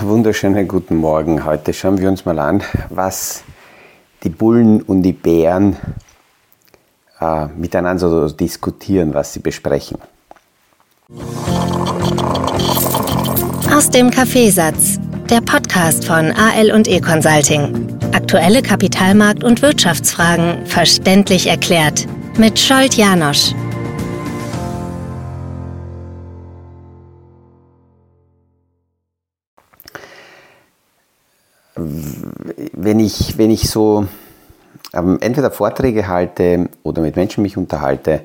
wunderschönen guten Morgen. Heute schauen wir uns mal an, was die Bullen und die Bären äh, miteinander diskutieren, was sie besprechen. Aus dem Kaffeesatz, der Podcast von AL und E Consulting. Aktuelle Kapitalmarkt- und Wirtschaftsfragen verständlich erklärt mit Scholt Janosch. Ich, wenn ich so ähm, entweder Vorträge halte oder mit Menschen mich unterhalte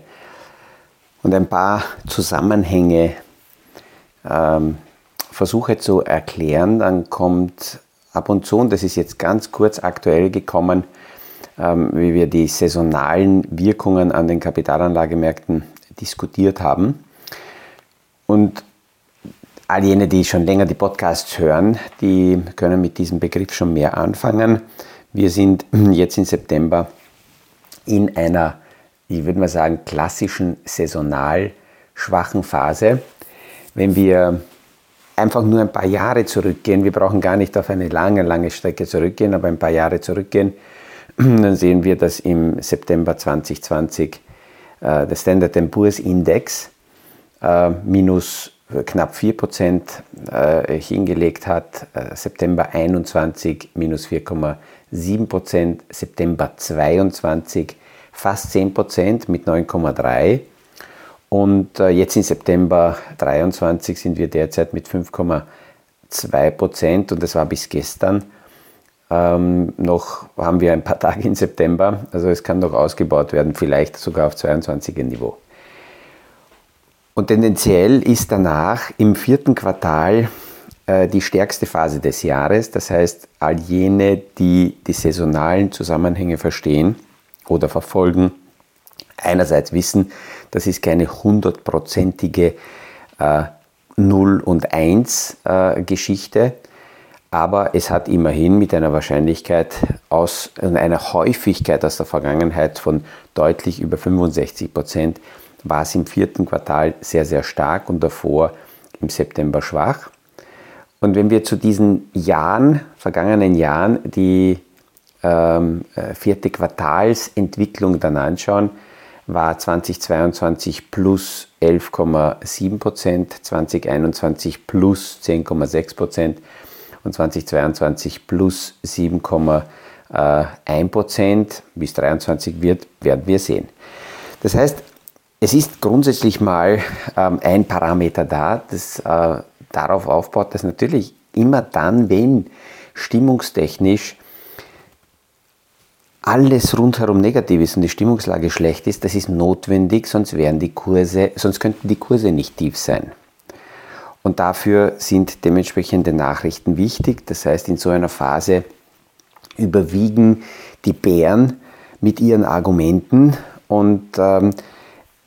und ein paar Zusammenhänge ähm, versuche zu erklären, dann kommt ab und zu, und das ist jetzt ganz kurz aktuell gekommen, ähm, wie wir die saisonalen Wirkungen an den Kapitalanlagemärkten diskutiert haben. Und all jene, die schon länger die Podcasts hören, die können mit diesem Begriff schon mehr anfangen. Wir sind jetzt im September in einer, ich würde mal sagen, klassischen saisonal schwachen Phase. Wenn wir einfach nur ein paar Jahre zurückgehen, wir brauchen gar nicht auf eine lange, lange Strecke zurückgehen, aber ein paar Jahre zurückgehen, dann sehen wir, dass im September 2020 äh, der Standard Poor's Index äh, minus knapp 4% äh, hingelegt hat, äh, September 21 minus 4,7%, September 22 fast 10% mit 9,3% und äh, jetzt im September 23 sind wir derzeit mit 5,2% und das war bis gestern. Ähm, noch haben wir ein paar Tage im September, also es kann noch ausgebaut werden, vielleicht sogar auf 22er Niveau. Und tendenziell ist danach im vierten Quartal äh, die stärkste Phase des Jahres. Das heißt, all jene, die die saisonalen Zusammenhänge verstehen oder verfolgen, einerseits wissen, das ist keine hundertprozentige äh, 0 und 1 äh, Geschichte, aber es hat immerhin mit einer Wahrscheinlichkeit aus einer Häufigkeit aus der Vergangenheit von deutlich über 65 Prozent war es im vierten Quartal sehr, sehr stark und davor im September schwach. Und wenn wir zu diesen Jahren, vergangenen Jahren, die ähm, äh, vierte Quartalsentwicklung dann anschauen, war 2022 plus 11,7 Prozent, 2021 plus 10,6 Prozent und 2022 plus 7,1 Prozent. Bis 2023 wird, werden wir sehen. Das heißt, es ist grundsätzlich mal ähm, ein Parameter da, das äh, darauf aufbaut, dass natürlich immer dann, wenn stimmungstechnisch alles rundherum negativ ist und die Stimmungslage schlecht ist, das ist notwendig, sonst wären die Kurse, sonst könnten die Kurse nicht tief sein. Und dafür sind dementsprechende Nachrichten wichtig. Das heißt, in so einer Phase überwiegen die Bären mit ihren Argumenten und ähm,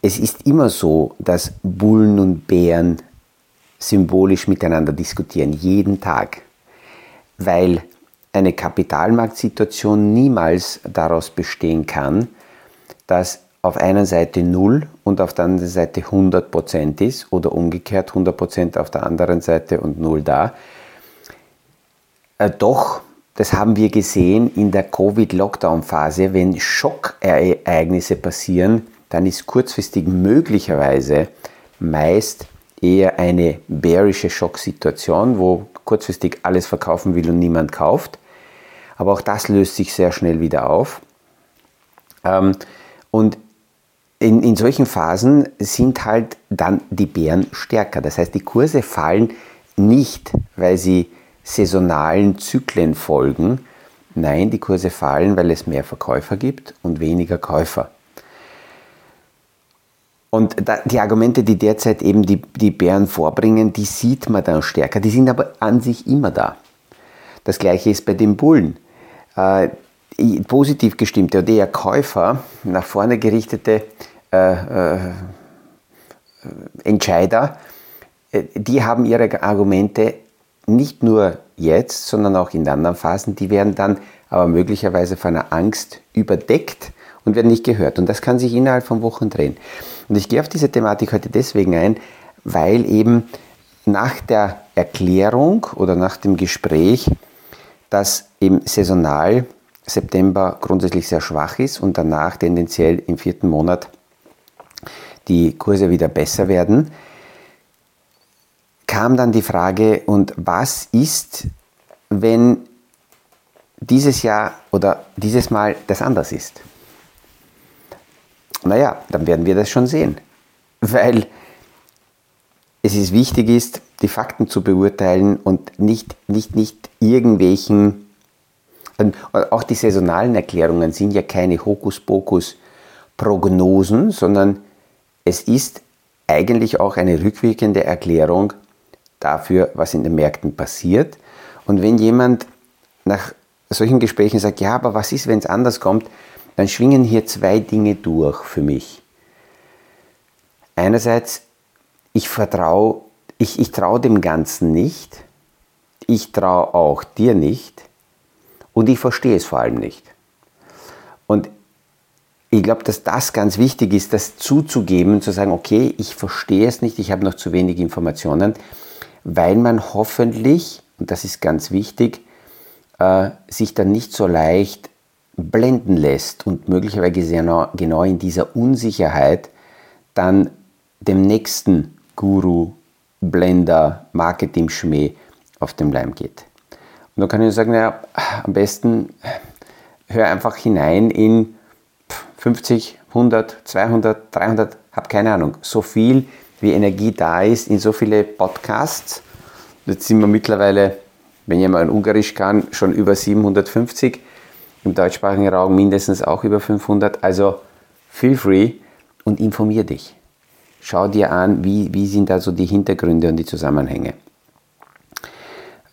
es ist immer so, dass Bullen und Bären symbolisch miteinander diskutieren, jeden Tag, weil eine Kapitalmarktsituation niemals daraus bestehen kann, dass auf einer Seite 0 und auf der anderen Seite 100 Prozent ist oder umgekehrt 100 Prozent auf der anderen Seite und 0 da. Äh, doch, das haben wir gesehen in der Covid-Lockdown-Phase, wenn Schockereignisse passieren, dann ist kurzfristig möglicherweise meist eher eine bearische Schocksituation, wo kurzfristig alles verkaufen will und niemand kauft. Aber auch das löst sich sehr schnell wieder auf. Ähm, und in, in solchen Phasen sind halt dann die Bären stärker. Das heißt, die Kurse fallen nicht, weil sie saisonalen Zyklen folgen. Nein, die Kurse fallen, weil es mehr Verkäufer gibt und weniger Käufer. Und die Argumente, die derzeit eben die, die Bären vorbringen, die sieht man dann stärker. Die sind aber an sich immer da. Das gleiche ist bei den Bullen. Äh, positiv gestimmte oder eher Käufer, nach vorne gerichtete äh, äh, Entscheider, äh, die haben ihre Argumente nicht nur jetzt, sondern auch in anderen Phasen. Die werden dann aber möglicherweise von einer Angst überdeckt und werden nicht gehört. Und das kann sich innerhalb von Wochen drehen. Und ich gehe auf diese Thematik heute deswegen ein, weil eben nach der Erklärung oder nach dem Gespräch, dass eben saisonal September grundsätzlich sehr schwach ist und danach tendenziell im vierten Monat die Kurse wieder besser werden, kam dann die Frage, und was ist, wenn dieses Jahr oder dieses Mal das anders ist? Naja, dann werden wir das schon sehen, weil es ist wichtig ist, die Fakten zu beurteilen und nicht, nicht, nicht irgendwelchen, auch die saisonalen Erklärungen sind ja keine Hokuspokus-Prognosen, sondern es ist eigentlich auch eine rückwirkende Erklärung dafür, was in den Märkten passiert. Und wenn jemand nach solchen Gesprächen sagt, ja, aber was ist, wenn es anders kommt, dann schwingen hier zwei Dinge durch für mich. Einerseits, ich vertraue, ich, ich traue dem Ganzen nicht, ich traue auch dir nicht und ich verstehe es vor allem nicht. Und ich glaube, dass das ganz wichtig ist, das zuzugeben, zu sagen, okay, ich verstehe es nicht, ich habe noch zu wenig Informationen, weil man hoffentlich, und das ist ganz wichtig, äh, sich dann nicht so leicht blenden lässt und möglicherweise genau in dieser Unsicherheit dann dem nächsten Guru, Blender, Marketing-Schmäh auf den Leim geht. Und dann kann ich sagen, naja, am besten hör einfach hinein in 50, 100, 200, 300, habe keine Ahnung, so viel wie Energie da ist in so viele Podcasts. Jetzt sind wir mittlerweile, wenn jemand Ungarisch kann, schon über 750, im deutschsprachigen Raum mindestens auch über 500. Also feel free und informier dich. Schau dir an, wie, wie sind da so die Hintergründe und die Zusammenhänge.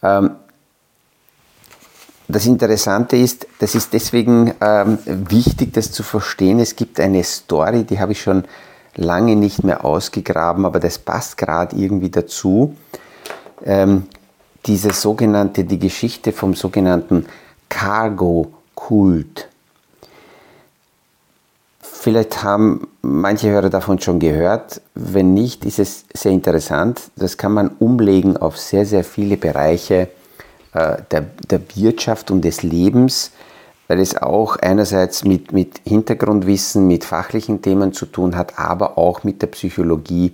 Ähm, das Interessante ist, das ist deswegen ähm, wichtig, das zu verstehen. Es gibt eine Story, die habe ich schon lange nicht mehr ausgegraben, aber das passt gerade irgendwie dazu. Ähm, diese sogenannte, die Geschichte vom sogenannten Cargo-Kult. Vielleicht haben manche Hörer davon schon gehört. Wenn nicht, ist es sehr interessant. Das kann man umlegen auf sehr, sehr viele Bereiche äh, der, der Wirtschaft und des Lebens, weil es auch einerseits mit, mit Hintergrundwissen, mit fachlichen Themen zu tun hat, aber auch mit der Psychologie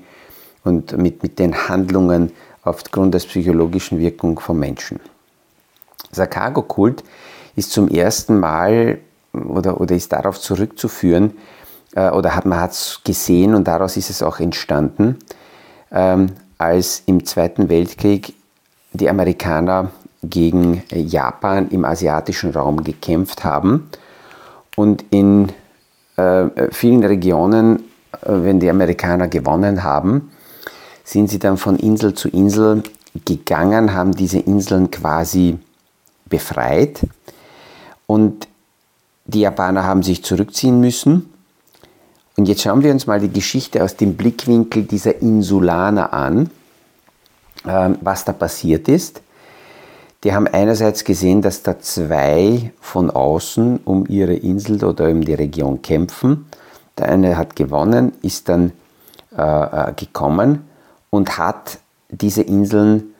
und mit, mit den Handlungen aufgrund der psychologischen Wirkung von Menschen. Der Cargo-Kult ist zum ersten Mal oder, oder ist darauf zurückzuführen, äh, oder hat, man hat es gesehen und daraus ist es auch entstanden, ähm, als im Zweiten Weltkrieg die Amerikaner gegen Japan im asiatischen Raum gekämpft haben. Und in äh, vielen Regionen, äh, wenn die Amerikaner gewonnen haben, sind sie dann von Insel zu Insel gegangen, haben diese Inseln quasi befreit. Und die Japaner haben sich zurückziehen müssen. Und jetzt schauen wir uns mal die Geschichte aus dem Blickwinkel dieser Insulaner an, äh, was da passiert ist. Die haben einerseits gesehen, dass da zwei von außen um ihre Insel oder um die Region kämpfen. Der eine hat gewonnen, ist dann äh, äh, gekommen und hat diese Inseln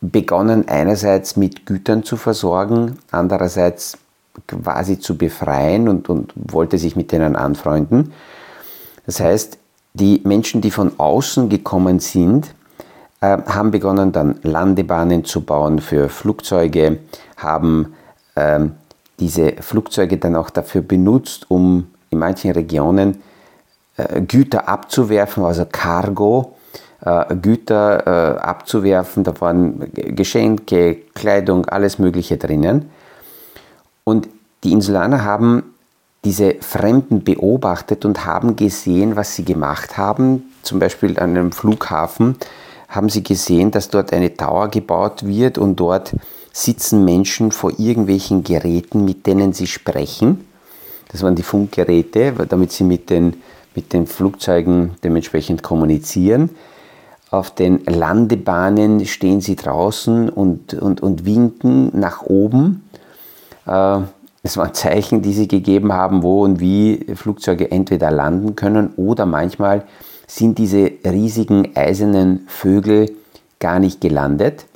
begonnen einerseits mit Gütern zu versorgen, andererseits quasi zu befreien und, und wollte sich mit denen anfreunden. Das heißt, die Menschen, die von außen gekommen sind, äh, haben begonnen dann Landebahnen zu bauen für Flugzeuge, haben ähm, diese Flugzeuge dann auch dafür benutzt, um in manchen Regionen äh, Güter abzuwerfen, also Cargo, äh, Güter äh, abzuwerfen. Da waren Geschenke, Kleidung, alles Mögliche drinnen. Und die Insulaner haben diese Fremden beobachtet und haben gesehen, was sie gemacht haben. Zum Beispiel an einem Flughafen haben sie gesehen, dass dort eine Tower gebaut wird und dort sitzen Menschen vor irgendwelchen Geräten, mit denen sie sprechen. Das waren die Funkgeräte, damit sie mit den, mit den Flugzeugen dementsprechend kommunizieren. Auf den Landebahnen stehen sie draußen und, und, und winken nach oben. Äh, es waren Zeichen, die sie gegeben haben, wo und wie Flugzeuge entweder landen können oder manchmal sind diese riesigen eisernen Vögel gar nicht gelandet,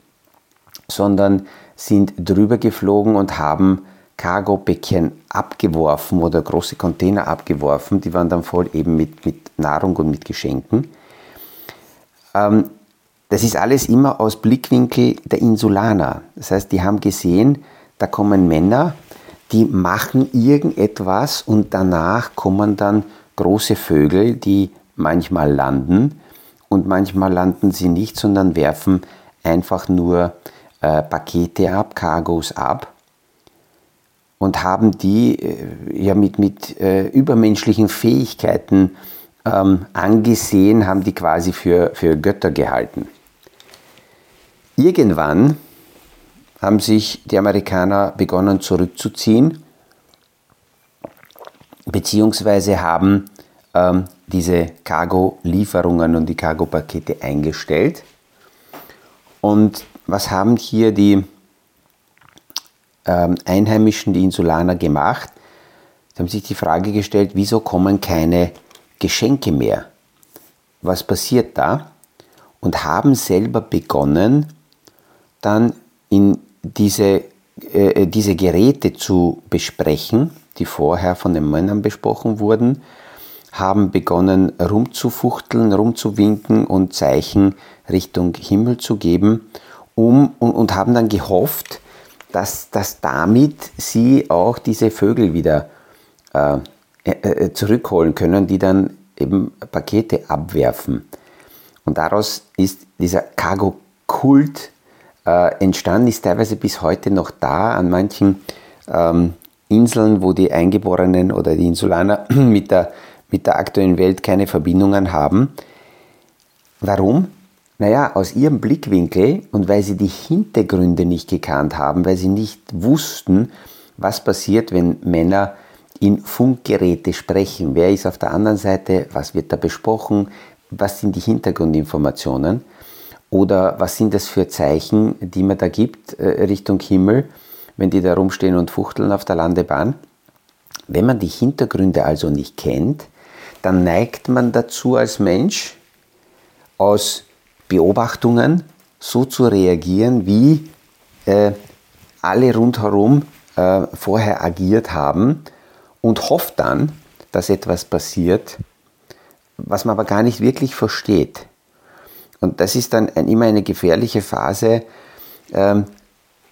sondern sind drüber geflogen und haben Cargo-Päckchen abgeworfen oder große Container abgeworfen. Die waren dann voll eben mit, mit Nahrung und mit Geschenken. Ähm, das ist alles immer aus Blickwinkel der Insulaner. Das heißt, die haben gesehen, da kommen Männer, die machen irgendetwas und danach kommen dann große Vögel, die manchmal landen und manchmal landen sie nicht, sondern werfen einfach nur äh, Pakete ab, Cargos ab und haben die äh, ja mit, mit äh, übermenschlichen Fähigkeiten ähm, angesehen, haben die quasi für, für Götter gehalten. Irgendwann haben sich die Amerikaner begonnen zurückzuziehen, beziehungsweise haben ähm, diese Cargo-Lieferungen und die Cargo-Pakete eingestellt. Und was haben hier die ähm, Einheimischen, die Insulaner gemacht? Sie haben sich die Frage gestellt, wieso kommen keine Geschenke mehr? Was passiert da? Und haben selber begonnen, dann in diese, äh, diese Geräte zu besprechen, die vorher von den Männern besprochen wurden, haben begonnen rumzufuchteln, rumzuwinken und Zeichen Richtung Himmel zu geben um, und, und haben dann gehofft, dass, dass damit sie auch diese Vögel wieder äh, äh, äh zurückholen können, die dann eben Pakete abwerfen. Und daraus ist dieser Cargo-Kult äh, entstanden, ist teilweise bis heute noch da an manchen ähm, Inseln, wo die Eingeborenen oder die Insulaner mit der, mit der aktuellen Welt keine Verbindungen haben. Warum? Naja, aus ihrem Blickwinkel und weil sie die Hintergründe nicht gekannt haben, weil sie nicht wussten, was passiert, wenn Männer in Funkgeräte sprechen. Wer ist auf der anderen Seite? Was wird da besprochen? Was sind die Hintergrundinformationen? Oder was sind das für Zeichen, die man da gibt äh, Richtung Himmel? wenn die da rumstehen und fuchteln auf der Landebahn. Wenn man die Hintergründe also nicht kennt, dann neigt man dazu als Mensch aus Beobachtungen so zu reagieren, wie äh, alle rundherum äh, vorher agiert haben und hofft dann, dass etwas passiert, was man aber gar nicht wirklich versteht. Und das ist dann ein, immer eine gefährliche Phase, ähm,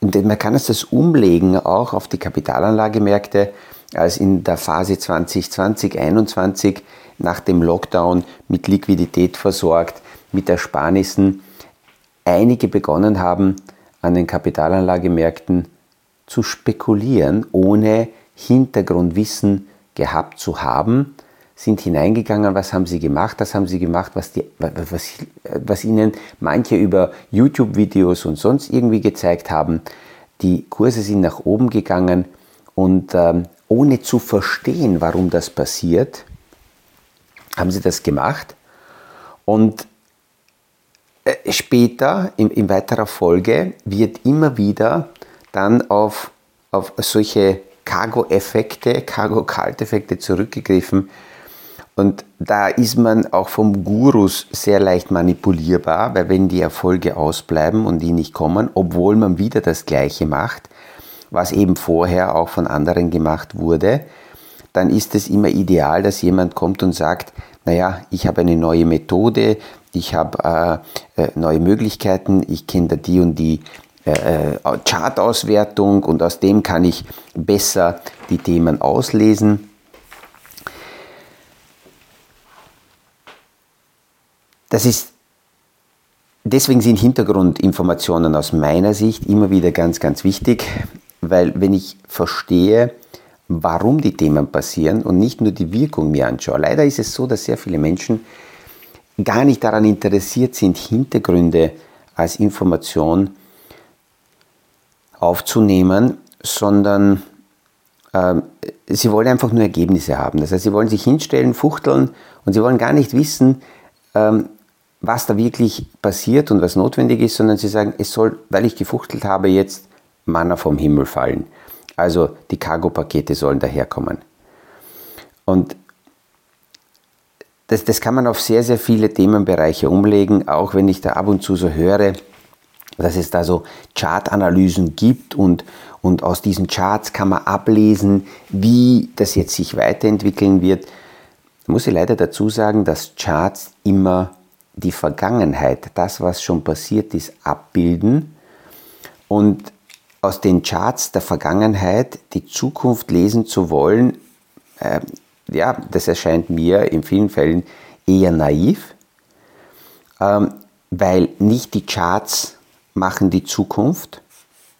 man kann es das umlegen auch auf die Kapitalanlagemärkte, als in der Phase 2020, 2021 nach dem Lockdown mit Liquidität versorgt, mit Ersparnissen einige begonnen haben, an den Kapitalanlagemärkten zu spekulieren, ohne Hintergrundwissen gehabt zu haben, sind hineingegangen, was haben sie gemacht, das haben sie gemacht, was, die, was, was ihnen manche über YouTube-Videos und sonst irgendwie gezeigt haben. Die Kurse sind nach oben gegangen und ähm, ohne zu verstehen, warum das passiert, haben sie das gemacht. Und äh, später, in, in weiterer Folge, wird immer wieder dann auf, auf solche Cargo-Effekte, Cargo-Kalt-Effekte zurückgegriffen, und da ist man auch vom Gurus sehr leicht manipulierbar, weil wenn die Erfolge ausbleiben und die nicht kommen, obwohl man wieder das Gleiche macht, was eben vorher auch von anderen gemacht wurde, dann ist es immer ideal, dass jemand kommt und sagt, naja, ich habe eine neue Methode, ich habe äh, äh, neue Möglichkeiten, ich kenne da die und die äh, äh, Chartauswertung und aus dem kann ich besser die Themen auslesen. Das ist, deswegen sind Hintergrundinformationen aus meiner Sicht immer wieder ganz, ganz wichtig, weil wenn ich verstehe, warum die Themen passieren und nicht nur die Wirkung mir anschaue. Leider ist es so, dass sehr viele Menschen gar nicht daran interessiert sind, Hintergründe als Information aufzunehmen, sondern äh, sie wollen einfach nur Ergebnisse haben. Das heißt, sie wollen sich hinstellen, fuchteln und sie wollen gar nicht wissen, ähm, was da wirklich passiert und was notwendig ist, sondern sie sagen, es soll, weil ich gefuchtelt habe, jetzt Manna vom Himmel fallen. Also die Cargo-Pakete sollen daherkommen. Und das, das kann man auf sehr, sehr viele Themenbereiche umlegen, auch wenn ich da ab und zu so höre, dass es da so Chartanalysen gibt und, und aus diesen Charts kann man ablesen, wie das jetzt sich weiterentwickeln wird. Da muss ich leider dazu sagen, dass Charts immer die Vergangenheit, das, was schon passiert ist, abbilden und aus den Charts der Vergangenheit die Zukunft lesen zu wollen, äh, ja, das erscheint mir in vielen Fällen eher naiv, ähm, weil nicht die Charts machen die Zukunft,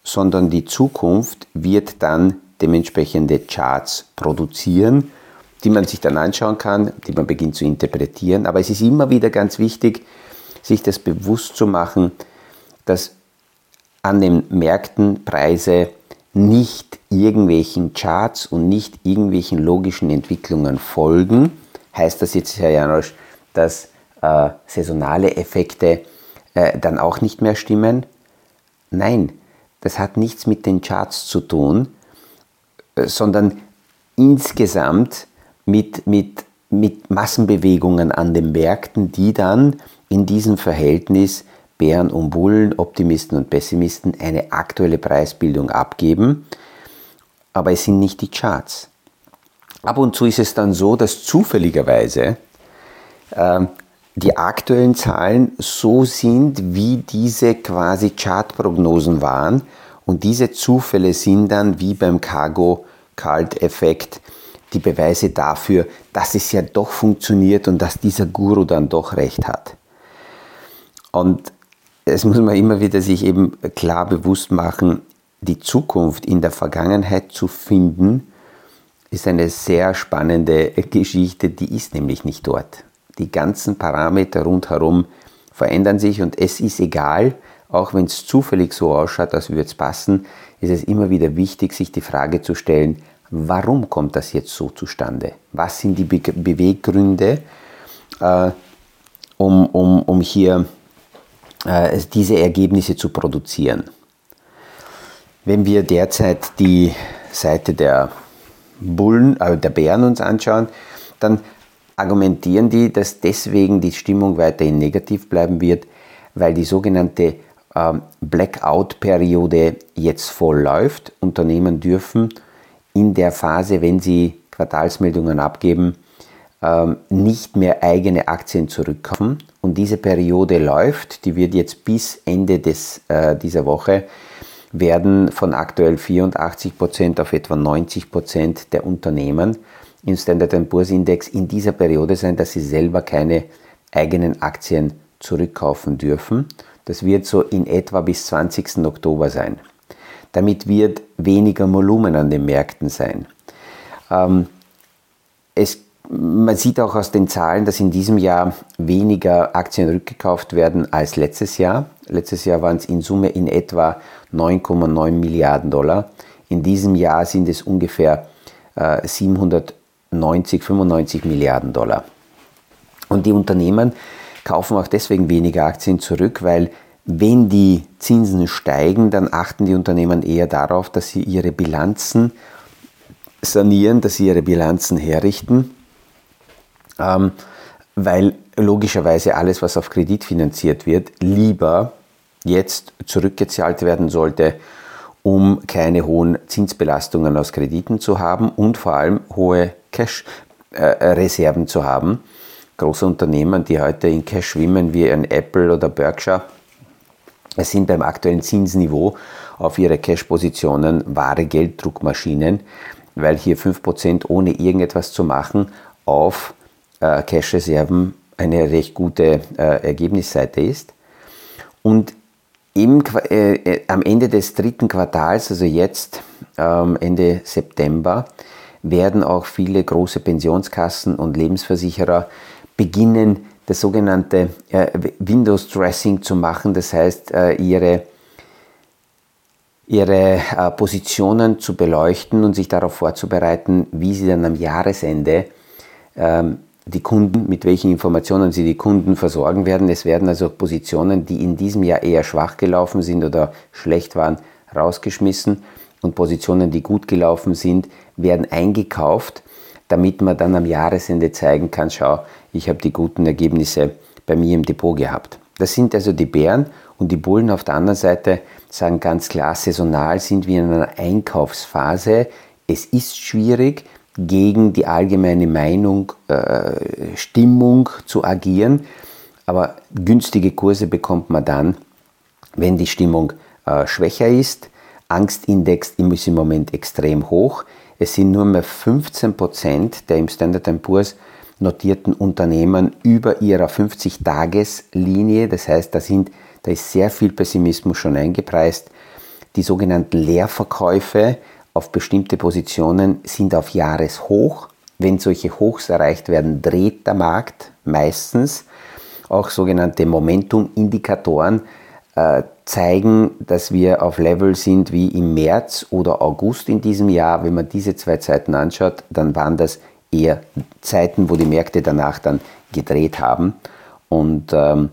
sondern die Zukunft wird dann dementsprechende Charts produzieren, die man sich dann anschauen kann, die man beginnt zu interpretieren. Aber es ist immer wieder ganz wichtig, sich das bewusst zu machen, dass an den Märkten Preise nicht irgendwelchen Charts und nicht irgendwelchen logischen Entwicklungen folgen. Heißt das jetzt, Herr Janosch, dass äh, saisonale Effekte äh, dann auch nicht mehr stimmen? Nein, das hat nichts mit den Charts zu tun, äh, sondern insgesamt mit, mit, mit Massenbewegungen an den Märkten, die dann in diesem Verhältnis Bären und Bullen, Optimisten und Pessimisten eine aktuelle Preisbildung abgeben, aber es sind nicht die Charts. Ab und zu ist es dann so, dass zufälligerweise äh, die aktuellen Zahlen so sind, wie diese quasi Chartprognosen waren und diese Zufälle sind dann wie beim Cargo-Cult-Effekt die Beweise dafür, dass es ja doch funktioniert und dass dieser Guru dann doch recht hat. Und es muss man immer wieder sich eben klar bewusst machen, die Zukunft in der Vergangenheit zu finden, ist eine sehr spannende Geschichte, die ist nämlich nicht dort. Die ganzen Parameter rundherum verändern sich und es ist egal, auch wenn es zufällig so ausschaut, als würde es passen, ist es immer wieder wichtig, sich die Frage zu stellen, warum kommt das jetzt so zustande? Was sind die Be Beweggründe, äh, um, um, um hier äh, diese Ergebnisse zu produzieren. Wenn wir derzeit die Seite der Bullen, äh, der Bären uns anschauen, dann argumentieren die, dass deswegen die Stimmung weiterhin negativ bleiben wird, weil die sogenannte ähm, Blackout-Periode jetzt voll läuft. Unternehmen dürfen in der Phase, wenn sie Quartalsmeldungen abgeben, ähm, nicht mehr eigene Aktien zurückkaufen. Und diese Periode läuft, die wird jetzt bis Ende des, äh, dieser Woche, werden von aktuell 84 Prozent auf etwa 90 Prozent der Unternehmen im Standard Poor's Index in dieser Periode sein, dass sie selber keine eigenen Aktien zurückkaufen dürfen. Das wird so in etwa bis 20. Oktober sein. Damit wird weniger Volumen an den Märkten sein. Ähm, es man sieht auch aus den Zahlen, dass in diesem Jahr weniger Aktien rückgekauft werden als letztes Jahr. Letztes Jahr waren es in Summe in etwa 9,9 Milliarden Dollar. In diesem Jahr sind es ungefähr äh, 790, 95 Milliarden Dollar. Und die Unternehmen kaufen auch deswegen weniger Aktien zurück, weil wenn die Zinsen steigen, dann achten die Unternehmen eher darauf, dass sie ihre Bilanzen sanieren, dass sie ihre Bilanzen herrichten ähm, weil logischerweise alles, was auf Kredit finanziert wird, lieber jetzt zurückgezahlt werden sollte, um keine hohen Zinsbelastungen aus Krediten zu haben und vor allem hohe Cash-Reserven zu haben. Große Unternehmen, die heute in Cash schwimmen, wie ein Apple oder Berkshire, sind beim aktuellen Zinsniveau auf ihre Cash-Positionen wahre Gelddruckmaschinen, weil hier 5% ohne irgendetwas zu machen auf äh, Cash-Reserven eine recht gute äh, Ergebnisseite ist. Und im, äh, äh, am Ende des dritten Quartals, also jetzt ähm, Ende September, werden auch viele große Pensionskassen und Lebensversicherer beginnen, das sogenannte äh, Windows Dressing zu machen, das heißt äh, ihre, ihre äh, Positionen zu beleuchten und sich darauf vorzubereiten, wie sie dann am Jahresende ähm, die Kunden, mit welchen Informationen sie die Kunden versorgen werden. Es werden also Positionen, die in diesem Jahr eher schwach gelaufen sind oder schlecht waren, rausgeschmissen und Positionen, die gut gelaufen sind, werden eingekauft, damit man dann am Jahresende zeigen kann, schau, ich habe die guten Ergebnisse bei mir im Depot gehabt. Das sind also die Bären und die Bullen auf der anderen Seite sagen ganz klar, saisonal sind wir in einer Einkaufsphase. Es ist schwierig, gegen die allgemeine Meinung, äh, Stimmung zu agieren, aber günstige Kurse bekommt man dann, wenn die Stimmung äh, schwächer ist. Angstindex ist im Moment extrem hoch. Es sind nur mehr 15 Prozent der im Standard Poor's notierten Unternehmen über ihrer 50-Tages-Linie. Das heißt, da, sind, da ist sehr viel Pessimismus schon eingepreist. Die sogenannten Leerverkäufe auf bestimmte Positionen sind auf Jahreshoch. Wenn solche Hochs erreicht werden, dreht der Markt meistens. Auch sogenannte Momentum-Indikatoren äh, zeigen, dass wir auf Level sind wie im März oder August in diesem Jahr. Wenn man diese zwei Zeiten anschaut, dann waren das eher Zeiten, wo die Märkte danach dann gedreht haben. Und ähm,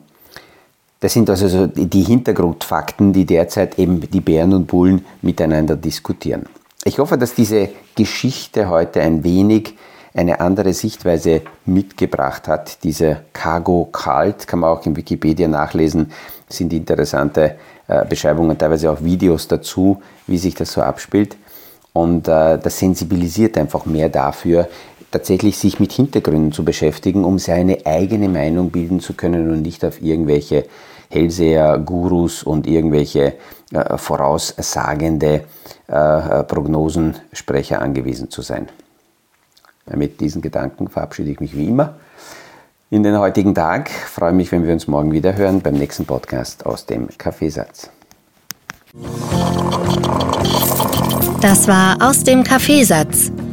das sind also so die Hintergrundfakten, die derzeit eben die Bären und Bullen miteinander diskutieren. Ich hoffe, dass diese Geschichte heute ein wenig eine andere Sichtweise mitgebracht hat. Diese Cargo Cult kann man auch in Wikipedia nachlesen, sind interessante äh, Beschreibungen, teilweise auch Videos dazu, wie sich das so abspielt. Und äh, das sensibilisiert einfach mehr dafür, tatsächlich sich mit Hintergründen zu beschäftigen, um seine eigene Meinung bilden zu können und nicht auf irgendwelche Hellseher, Gurus und irgendwelche äh, voraussagende äh, Prognosensprecher angewiesen zu sein. Mit diesen Gedanken verabschiede ich mich wie immer in den heutigen Tag. Freue mich, wenn wir uns morgen wieder hören beim nächsten Podcast aus dem Kaffeesatz. Das war aus dem Kaffeesatz,